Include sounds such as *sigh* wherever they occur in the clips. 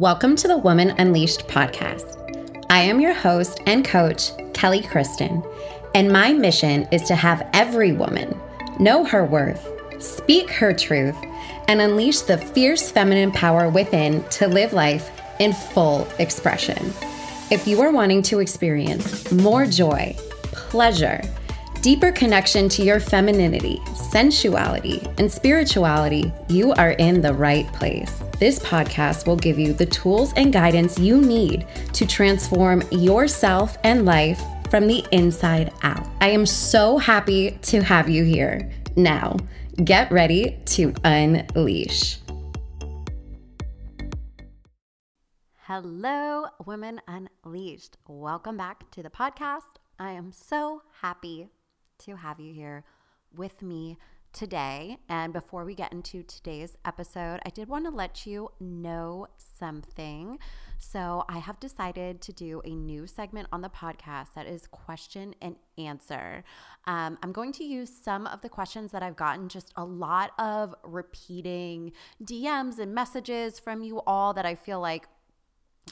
Welcome to the Woman Unleashed podcast. I am your host and coach, Kelly Kristin, and my mission is to have every woman know her worth, speak her truth, and unleash the fierce feminine power within to live life in full expression. If you are wanting to experience more joy, pleasure, deeper connection to your femininity, sensuality, and spirituality, you are in the right place. This podcast will give you the tools and guidance you need to transform yourself and life from the inside out. I am so happy to have you here. Now, get ready to unleash. Hello, Women Unleashed. Welcome back to the podcast. I am so happy to have you here with me today. And before we get into today's episode, I did want to let you know something. So, I have decided to do a new segment on the podcast that is question and answer. Um, I'm going to use some of the questions that I've gotten, just a lot of repeating DMs and messages from you all that I feel like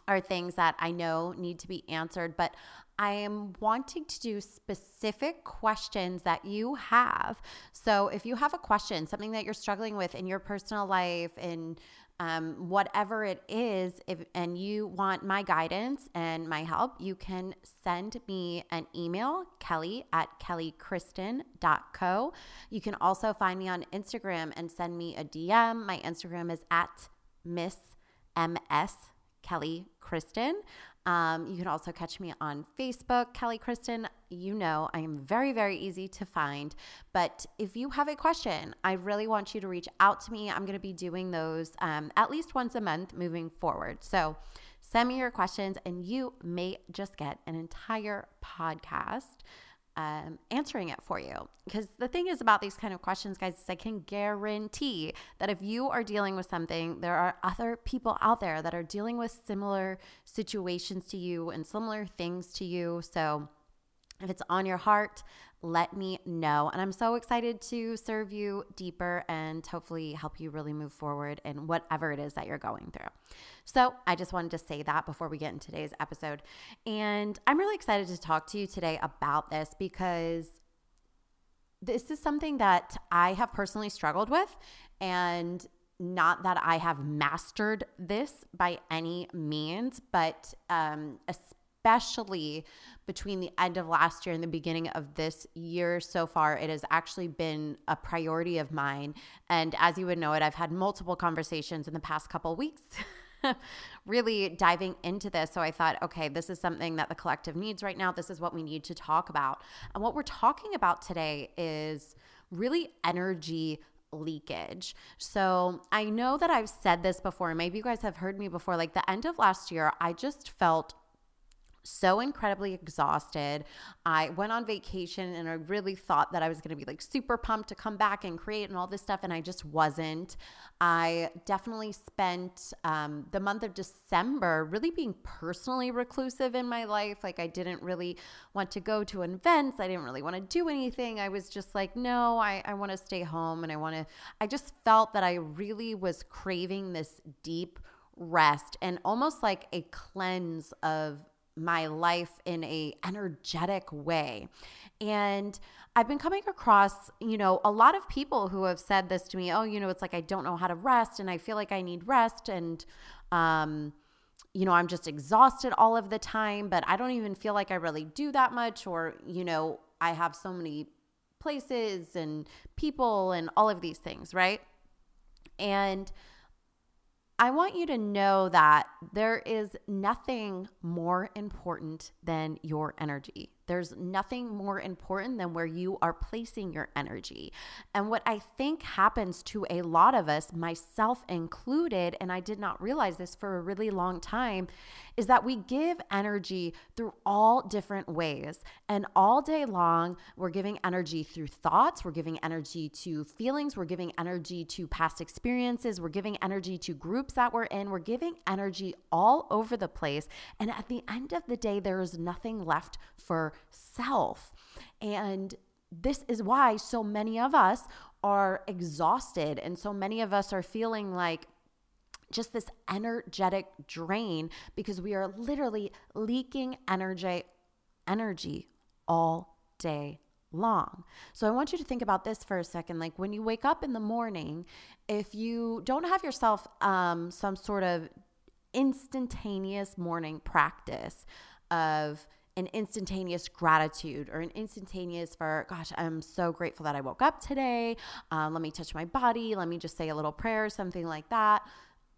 are things that I know need to be answered, but I am wanting to do specific questions that you have. So if you have a question, something that you're struggling with in your personal life, and um, whatever it is, if, and you want my guidance and my help, you can send me an email, kelly at kellykristin.co. You can also find me on Instagram and send me a DM. My Instagram is at Miss MS Kelly Kristin. Um, you can also catch me on Facebook, Kelly Kristin. You know, I am very, very easy to find. But if you have a question, I really want you to reach out to me. I'm going to be doing those um, at least once a month moving forward. So send me your questions, and you may just get an entire podcast um, answering it for you. Because the thing is about these kind of questions, guys, is I can guarantee that if you are dealing with something, there are other people out there that are dealing with similar situations to you and similar things to you. So if it's on your heart, let me know. And I'm so excited to serve you deeper and hopefully help you really move forward in whatever it is that you're going through. So I just wanted to say that before we get into today's episode. And I'm really excited to talk to you today about this because this is something that I have personally struggled with. And not that I have mastered this by any means, but um, especially between the end of last year and the beginning of this year so far, it has actually been a priority of mine. And as you would know it, I've had multiple conversations in the past couple weeks. *laughs* really diving into this. So I thought, okay, this is something that the collective needs right now. This is what we need to talk about. And what we're talking about today is really energy leakage. So I know that I've said this before. Maybe you guys have heard me before. Like the end of last year, I just felt so incredibly exhausted. I went on vacation and I really thought that I was going to be like super pumped to come back and create and all this stuff, and I just wasn't. I definitely spent um, the month of December really being personally reclusive in my life. Like, I didn't really want to go to events, I didn't really want to do anything. I was just like, no, I, I want to stay home and I want to, I just felt that I really was craving this deep rest and almost like a cleanse of my life in a energetic way. And I've been coming across, you know, a lot of people who have said this to me, oh, you know, it's like I don't know how to rest and I feel like I need rest and um you know, I'm just exhausted all of the time, but I don't even feel like I really do that much or, you know, I have so many places and people and all of these things, right? And I want you to know that there is nothing more important than your energy. There's nothing more important than where you are placing your energy. And what I think happens to a lot of us, myself included, and I did not realize this for a really long time, is that we give energy through all different ways. And all day long, we're giving energy through thoughts, we're giving energy to feelings, we're giving energy to past experiences, we're giving energy to groups that we're in, we're giving energy all over the place. And at the end of the day, there is nothing left for self. And this is why so many of us are exhausted and so many of us are feeling like just this energetic drain because we are literally leaking energy energy all day long. So I want you to think about this for a second. Like when you wake up in the morning, if you don't have yourself um, some sort of instantaneous morning practice of an instantaneous gratitude or an instantaneous for gosh i'm so grateful that i woke up today. Um, let me touch my body. Let me just say a little prayer something like that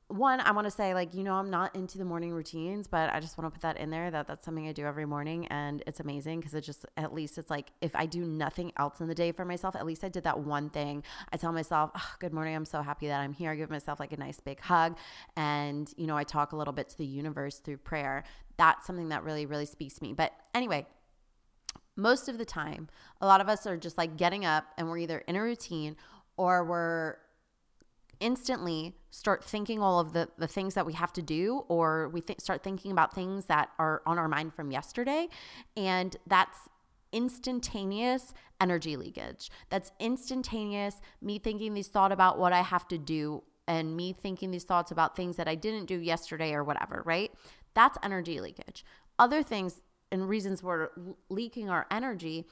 one, I want to say, like, you know, I'm not into the morning routines, but I just want to put that in there that that's something I do every morning. And it's amazing because it just, at least it's like, if I do nothing else in the day for myself, at least I did that one thing. I tell myself, oh, good morning. I'm so happy that I'm here. I give myself like a nice big hug. And, you know, I talk a little bit to the universe through prayer. That's something that really, really speaks to me. But anyway, most of the time, a lot of us are just like getting up and we're either in a routine or we're instantly start thinking all of the, the things that we have to do, or we th- start thinking about things that are on our mind from yesterday. And that's instantaneous energy leakage. That's instantaneous me thinking these thought about what I have to do and me thinking these thoughts about things that I didn't do yesterday or whatever, right? That's energy leakage. Other things and reasons we're leaking our energy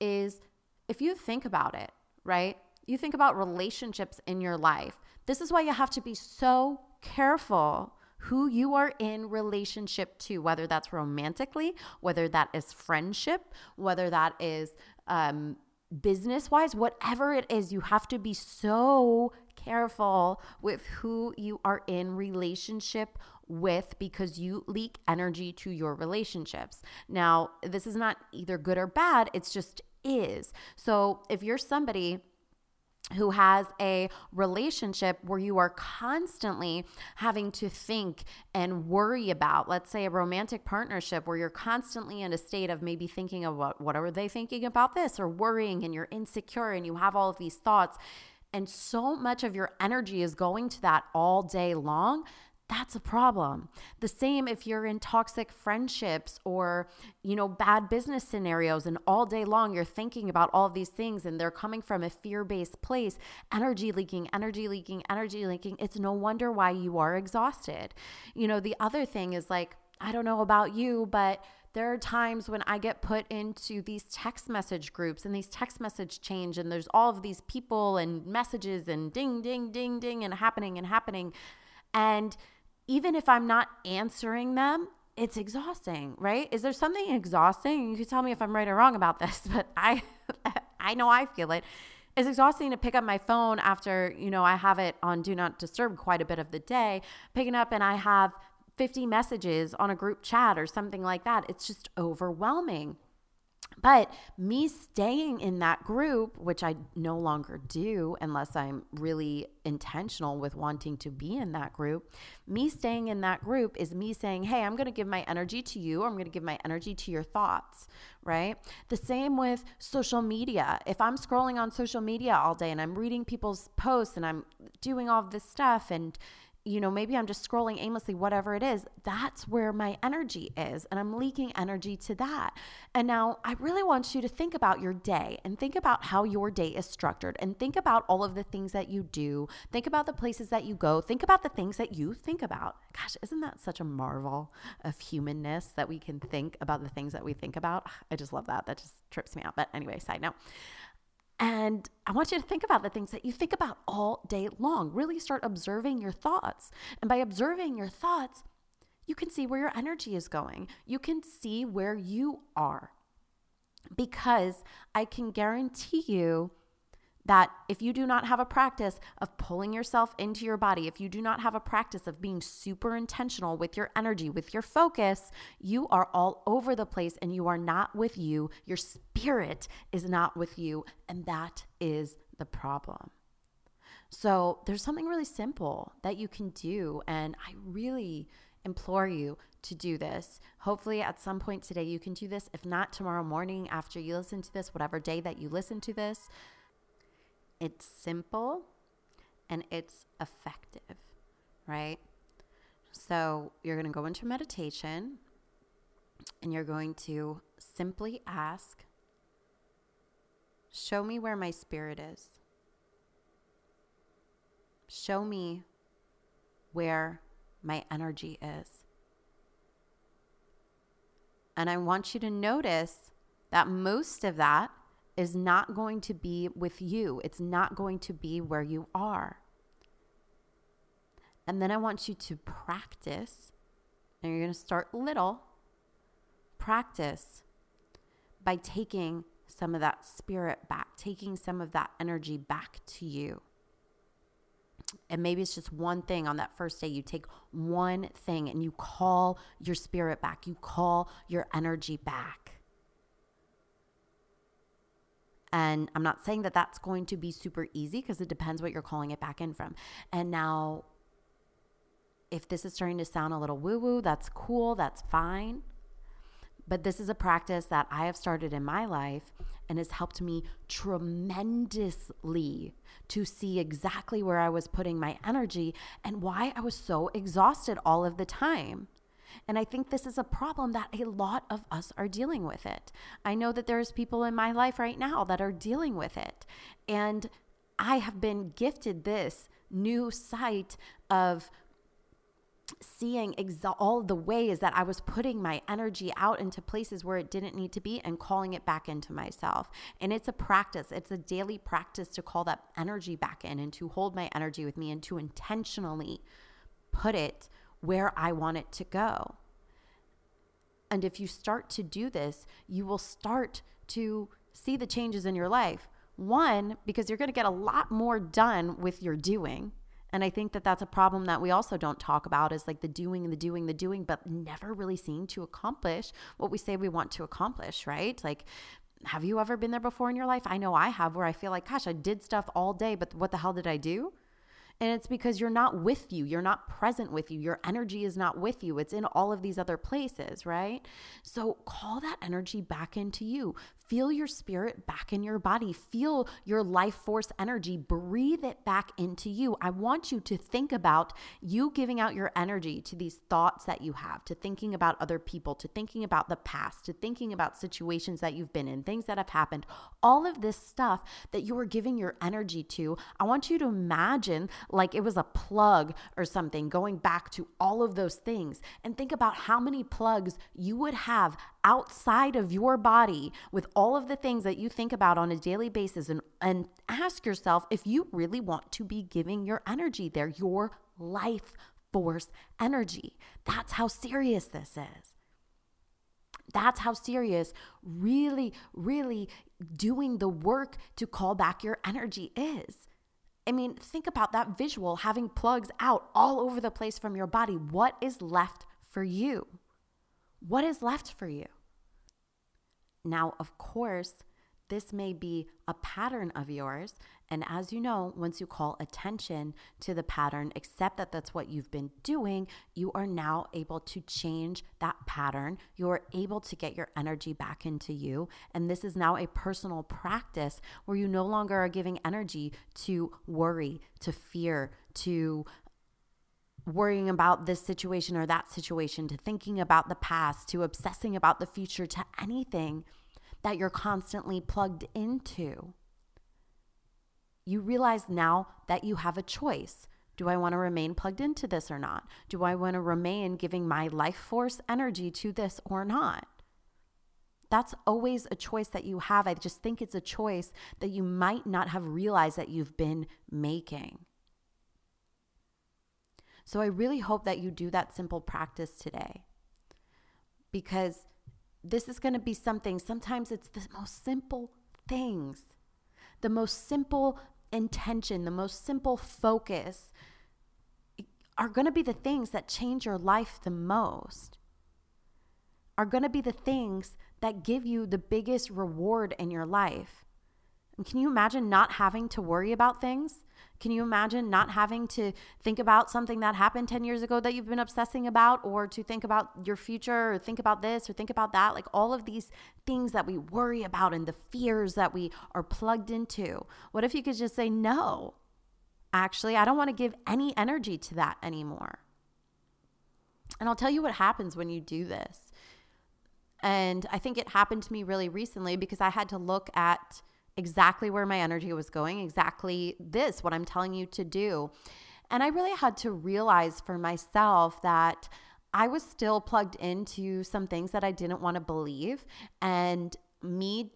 is if you think about it, right? You think about relationships in your life. This is why you have to be so careful who you are in relationship to, whether that's romantically, whether that is friendship, whether that is um, business wise, whatever it is, you have to be so careful with who you are in relationship with because you leak energy to your relationships. Now, this is not either good or bad, it's just is. So if you're somebody who has a relationship where you are constantly having to think and worry about let's say a romantic partnership where you're constantly in a state of maybe thinking of what what are they thinking about this? Or worrying and you're insecure and you have all of these thoughts. And so much of your energy is going to that all day long that's a problem. The same if you're in toxic friendships or, you know, bad business scenarios and all day long you're thinking about all these things and they're coming from a fear-based place, energy leaking, energy leaking, energy leaking. It's no wonder why you are exhausted. You know, the other thing is like I don't know about you, but there are times when I get put into these text message groups and these text message change and there's all of these people and messages and ding ding ding ding and happening and happening and even if I'm not answering them, it's exhausting, right? Is there something exhausting? You can tell me if I'm right or wrong about this, *laughs* but I *laughs* I know I feel it. It's exhausting to pick up my phone after, you know, I have it on do not disturb quite a bit of the day, picking up and I have 50 messages on a group chat or something like that. It's just overwhelming. But me staying in that group, which I no longer do unless I'm really intentional with wanting to be in that group, me staying in that group is me saying, Hey, I'm going to give my energy to you. I'm going to give my energy to your thoughts, right? The same with social media. If I'm scrolling on social media all day and I'm reading people's posts and I'm doing all this stuff and you know, maybe I'm just scrolling aimlessly, whatever it is, that's where my energy is. And I'm leaking energy to that. And now I really want you to think about your day and think about how your day is structured and think about all of the things that you do. Think about the places that you go. Think about the things that you think about. Gosh, isn't that such a marvel of humanness that we can think about the things that we think about? I just love that. That just trips me out. But anyway, side note. And I want you to think about the things that you think about all day long. Really start observing your thoughts. And by observing your thoughts, you can see where your energy is going. You can see where you are. Because I can guarantee you that if you do not have a practice of pulling yourself into your body, if you do not have a practice of being super intentional with your energy, with your focus, you are all over the place and you are not with you. Your spirit is not with you. And that is the problem. So there's something really simple that you can do. And I really implore you to do this. Hopefully, at some point today, you can do this. If not, tomorrow morning after you listen to this, whatever day that you listen to this it's simple and it's effective, right? So you're going to go into meditation and you're going to simply ask, Show me where my spirit is. Show me where my energy is. And I want you to notice that most of that is not going to be with you, it's not going to be where you are. And then I want you to practice, and you're going to start little. Practice by taking some of that spirit back, taking some of that energy back to you. And maybe it's just one thing on that first day. You take one thing and you call your spirit back, you call your energy back. And I'm not saying that that's going to be super easy because it depends what you're calling it back in from. And now, if this is starting to sound a little woo woo, that's cool, that's fine. But this is a practice that I have started in my life and has helped me tremendously to see exactly where I was putting my energy and why I was so exhausted all of the time. And I think this is a problem that a lot of us are dealing with it. I know that there's people in my life right now that are dealing with it. And I have been gifted this new sight of seeing exa- all the ways that I was putting my energy out into places where it didn't need to be and calling it back into myself. And it's a practice, it's a daily practice to call that energy back in and to hold my energy with me and to intentionally put it where I want it to go. And if you start to do this, you will start to see the changes in your life. One, because you're going to get a lot more done with your doing. And I think that that's a problem that we also don't talk about is like the doing, and the doing, the doing, but never really seem to accomplish what we say we want to accomplish, right? Like, have you ever been there before in your life? I know I have, where I feel like, gosh, I did stuff all day, but what the hell did I do? And it's because you're not with you. You're not present with you. Your energy is not with you. It's in all of these other places, right? So call that energy back into you. Feel your spirit back in your body. Feel your life force energy. Breathe it back into you. I want you to think about you giving out your energy to these thoughts that you have, to thinking about other people, to thinking about the past, to thinking about situations that you've been in, things that have happened. All of this stuff that you are giving your energy to, I want you to imagine like it was a plug or something going back to all of those things and think about how many plugs you would have outside of your body with all of the things that you think about on a daily basis and, and ask yourself if you really want to be giving your energy there, your life force energy. That's how serious this is. That's how serious really, really doing the work to call back your energy is. I mean, think about that visual having plugs out all over the place from your body. What is left for you? What is left for you? Now, of course, this may be a pattern of yours. And as you know, once you call attention to the pattern, accept that that's what you've been doing, you are now able to change that pattern. You are able to get your energy back into you. And this is now a personal practice where you no longer are giving energy to worry, to fear, to worrying about this situation or that situation, to thinking about the past, to obsessing about the future, to anything that you're constantly plugged into. You realize now that you have a choice. Do I want to remain plugged into this or not? Do I want to remain giving my life force energy to this or not? That's always a choice that you have. I just think it's a choice that you might not have realized that you've been making. So I really hope that you do that simple practice today because this is going to be something, sometimes it's the most simple things, the most simple intention, the most simple focus are going to be the things that change your life the most, are going to be the things that give you the biggest reward in your life. And can you imagine not having to worry about things? Can you imagine not having to think about something that happened 10 years ago that you've been obsessing about, or to think about your future, or think about this, or think about that? Like all of these things that we worry about and the fears that we are plugged into. What if you could just say, no, actually, I don't want to give any energy to that anymore? And I'll tell you what happens when you do this. And I think it happened to me really recently because I had to look at exactly where my energy was going, exactly this, what I'm telling you to do. And I really had to realize for myself that I was still plugged into some things that I didn't want to believe. And me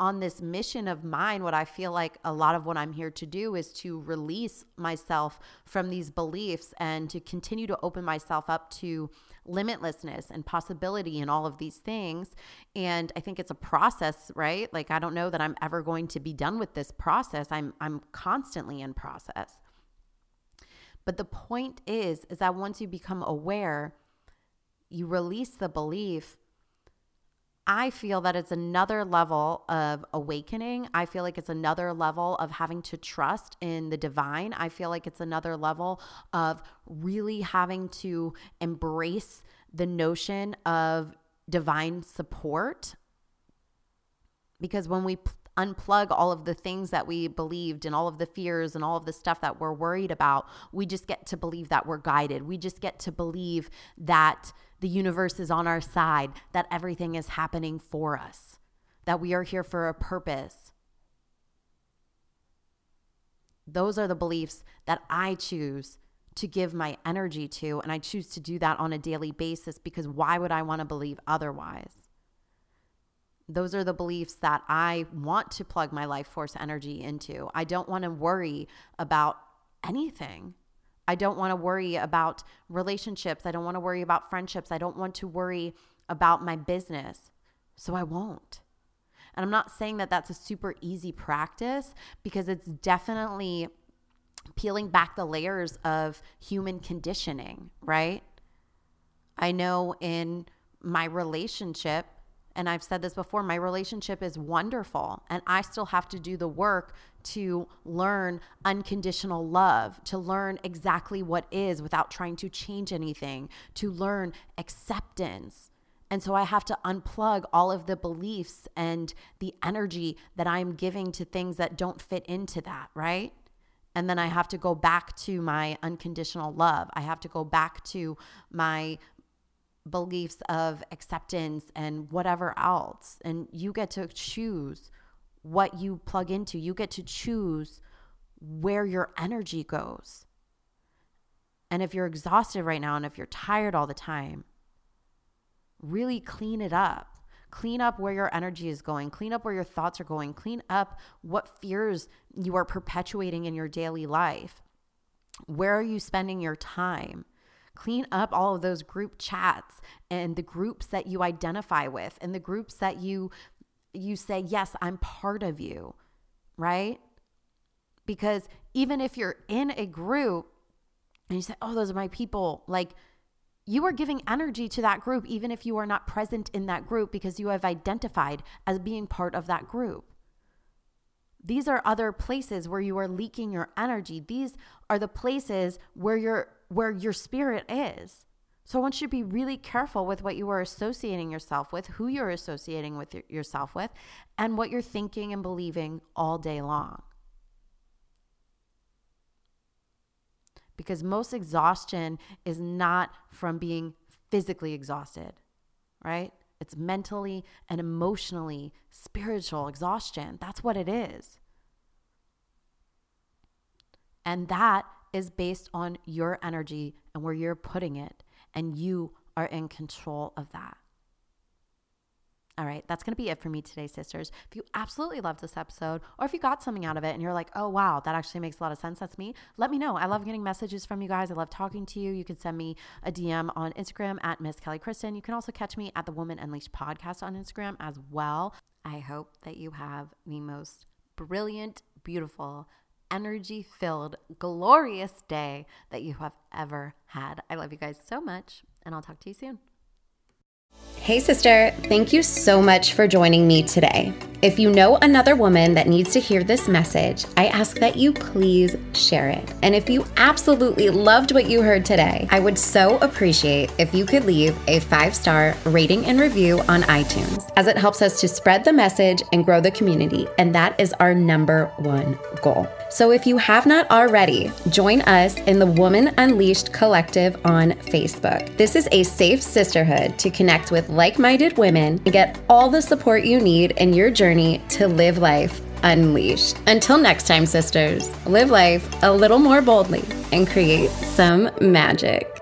on this mission of mine, what I feel like a lot of what I'm here to do is to release myself from these beliefs and to continue to open myself up to limitlessness and possibility and all of these things. And I think it's a process, right? Like I don't know that I'm ever going to be done with this process. I'm I'm constantly in process. But the point is is that once you become aware, you release the belief I feel that it's another level of awakening. I feel like it's another level of having to trust in the divine. I feel like it's another level of really having to embrace the notion of divine support. Because when we unplug all of the things that we believed and all of the fears and all of the stuff that we're worried about, we just get to believe that we're guided. We just get to believe that the universe is on our side, that everything is happening for us, that we are here for a purpose. Those are the beliefs that I choose to give my energy to. And I choose to do that on a daily basis because why would I want to believe otherwise? Those are the beliefs that I want to plug my life force energy into. I don't want to worry about anything. I don't want to worry about relationships. I don't want to worry about friendships. I don't want to worry about my business. So I won't. And I'm not saying that that's a super easy practice because it's definitely peeling back the layers of human conditioning, right? I know in my relationship, and I've said this before, my relationship is wonderful. And I still have to do the work to learn unconditional love, to learn exactly what is without trying to change anything, to learn acceptance. And so I have to unplug all of the beliefs and the energy that I'm giving to things that don't fit into that, right? And then I have to go back to my unconditional love. I have to go back to my beliefs of acceptance and whatever else. And you get to choose what you plug into, you get to choose where your energy goes. And if you're exhausted right now and if you're tired all the time, really clean it up. Clean up where your energy is going. Clean up where your thoughts are going. Clean up what fears you are perpetuating in your daily life. Where are you spending your time? Clean up all of those group chats and the groups that you identify with and the groups that you you say, "Yes, I'm part of you." Right? Because even if you're in a group and you say, "Oh, those are my people," like you are giving energy to that group even if you are not present in that group because you have identified as being part of that group. These are other places where you are leaking your energy. These are the places where your where your spirit is. So I want you to be really careful with what you are associating yourself with, who you're associating with yourself with, and what you're thinking and believing all day long. Because most exhaustion is not from being physically exhausted, right? It's mentally and emotionally spiritual exhaustion. That's what it is. And that is based on your energy and where you're putting it, and you are in control of that. All right, that's going to be it for me today, sisters. If you absolutely loved this episode, or if you got something out of it and you're like, oh, wow, that actually makes a lot of sense, that's me, let me know. I love getting messages from you guys. I love talking to you. You can send me a DM on Instagram at Miss Kelly Kristin. You can also catch me at the Woman Unleashed podcast on Instagram as well. I hope that you have the most brilliant, beautiful, energy filled, glorious day that you have ever had. I love you guys so much, and I'll talk to you soon. Hey, sister, thank you so much for joining me today. If you know another woman that needs to hear this message, I ask that you please share it. And if you absolutely loved what you heard today, I would so appreciate if you could leave a five star rating and review on iTunes, as it helps us to spread the message and grow the community. And that is our number one goal. So if you have not already, join us in the Woman Unleashed Collective on Facebook. This is a safe sisterhood to connect with like minded women and get all the support you need in your journey to live life unleashed. Until next time, sisters, live life a little more boldly and create some magic.